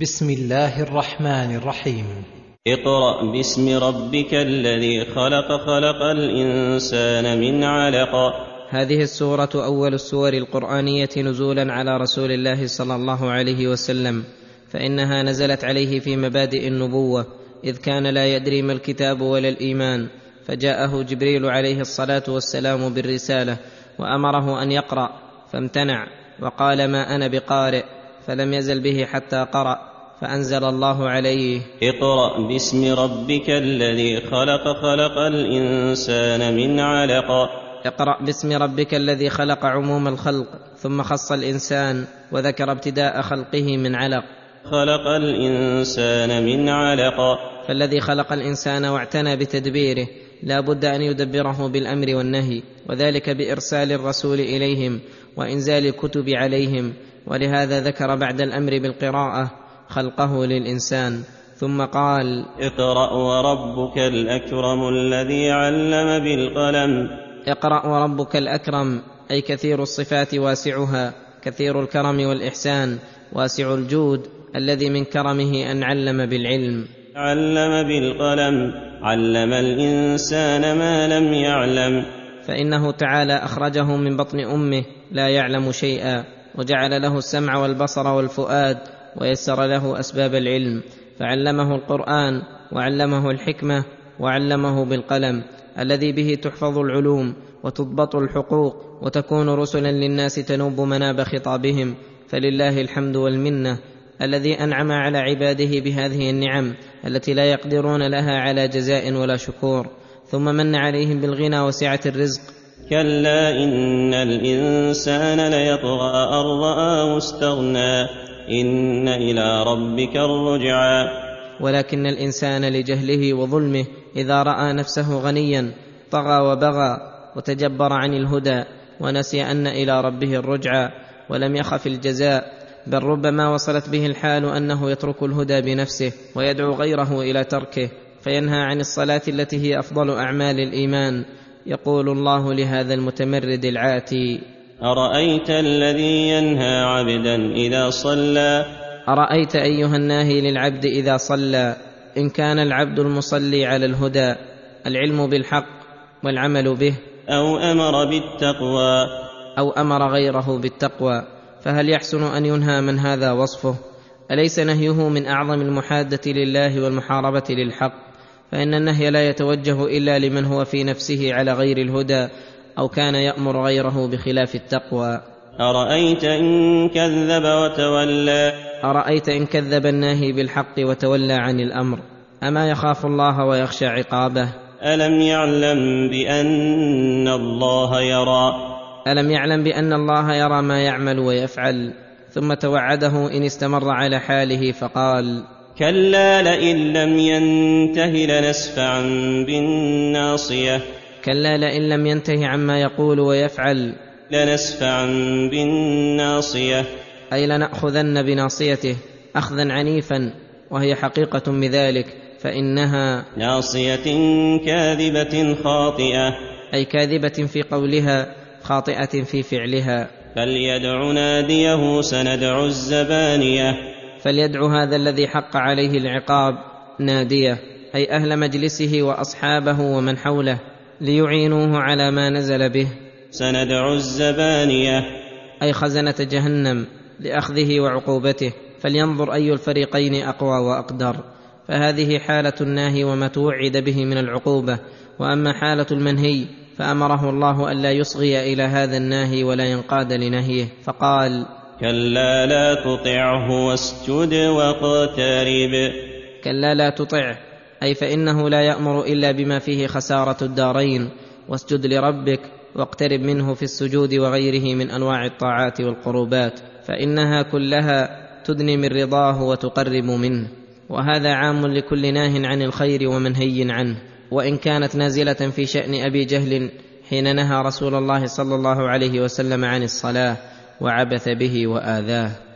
بسم الله الرحمن الرحيم اقرا باسم ربك الذي خلق خلق الانسان من علق هذه السوره اول السور القرانيه نزولا على رسول الله صلى الله عليه وسلم فانها نزلت عليه في مبادئ النبوه اذ كان لا يدري ما الكتاب ولا الايمان فجاءه جبريل عليه الصلاه والسلام بالرساله وامره ان يقرا فامتنع وقال ما أنا بقارئ فلم يزل به حتى قرأ فأنزل الله عليه. اقرأ باسم ربك الذي خلق خلق الإنسان من علق. اقرأ باسم ربك الذي خلق عموم الخلق ثم خص الإنسان وذكر ابتداء خلقه من علق. خلق الإنسان من علق. فالذي خلق الإنسان واعتنى بتدبيره لا بد أن يدبره بالأمر والنهي وذلك بإرسال الرسول إليهم وإنزال الكتب عليهم ولهذا ذكر بعد الأمر بالقراءة خلقه للإنسان ثم قال اقرأ وربك الأكرم الذي علم بالقلم. اقرأ وربك الأكرم أي كثير الصفات واسعها كثير الكرم والإحسان واسع الجود الذي من كرمه أن علم بالعلم. علم بالقلم علم الإنسان ما لم يعلم. فإنه تعالى أخرجه من بطن أمه لا يعلم شيئا. وجعل له السمع والبصر والفؤاد ويسر له أسباب العلم فعلمه القرآن وعلمه الحكمة وعلمه بالقلم الذي به تحفظ العلوم وتضبط الحقوق وتكون رسلا للناس تنوب مناب خطابهم فلله الحمد والمنة الذي أنعم على عباده بهذه النعم التي لا يقدرون لها على جزاء ولا شكور ثم من عليهم بالغنى وسعة الرزق كلا إن الإنسان ليطغى أن رآه استغنى إن إلى ربك الرجعى. ولكن الإنسان لجهله وظلمه إذا رأى نفسه غنيا طغى وبغى وتجبر عن الهدى ونسي أن إلى ربه الرجعى ولم يخف الجزاء بل ربما وصلت به الحال أنه يترك الهدى بنفسه ويدعو غيره إلى تركه فينهى عن الصلاة التي هي أفضل أعمال الإيمان. يقول الله لهذا المتمرد العاتي أرأيت الذي ينهى عبدا إذا صلى؟ أرأيت أيها الناهي للعبد إذا صلى؟ إن كان العبد المصلي على الهدى العلم بالحق والعمل به أو أمر بالتقوى؟ أو أمر غيره بالتقوى فهل يحسن أن ينهى من هذا وصفه؟ أليس نهيه من أعظم المحادة لله والمحاربة للحق؟ فإن النهي لا يتوجه إلا لمن هو في نفسه على غير الهدى أو كان يأمر غيره بخلاف التقوى. أرأيت إن كذب وتولى؟ أرأيت إن كذب الناهي بالحق وتولى عن الأمر؟ أما يخاف الله ويخشى عقابه؟ ألم يعلم بأن الله يرى؟ ألم يعلم بأن الله يرى ما يعمل ويفعل؟ ثم توعده إن استمر على حاله فقال كلا لئن لم ينته لنسفعا بالناصية. كلا لئن لم ينته عما يقول ويفعل لنسفعا بالناصية. أي لنأخذن بناصيته أخذا عنيفا وهي حقيقة بذلك فإنها ناصية كاذبة خاطئة. أي كاذبة في قولها خاطئة في فعلها. فليدع ناديه سندع الزبانية. فليدع هذا الذي حق عليه العقاب نادية أي أهل مجلسه وأصحابه ومن حوله ليعينوه على ما نزل به. سندع الزبانية. أي خزنة جهنم لأخذه وعقوبته. فلينظر أي الفريقين أقوى وأقدر. فهذه حالة الناهي وما توعد به من العقوبة. وأما حالة المنهي فأمره الله ألا يصغي إلى هذا الناهي ولا ينقاد لنهيه. فقال كلا لا تطعه واسجد واقترب. كلا لا تطعه أي فإنه لا يأمر إلا بما فيه خسارة الدارين. واسجد لربك واقترب منه في السجود وغيره من أنواع الطاعات والقربات فإنها كلها تدني من رضاه وتقرب منه. وهذا عام لكل ناه عن الخير ومنهي عنه. وإن كانت نازلة في شأن أبي جهل حين نهى رسول الله صلى الله عليه وسلم عن الصلاة وعبث به وآذاه.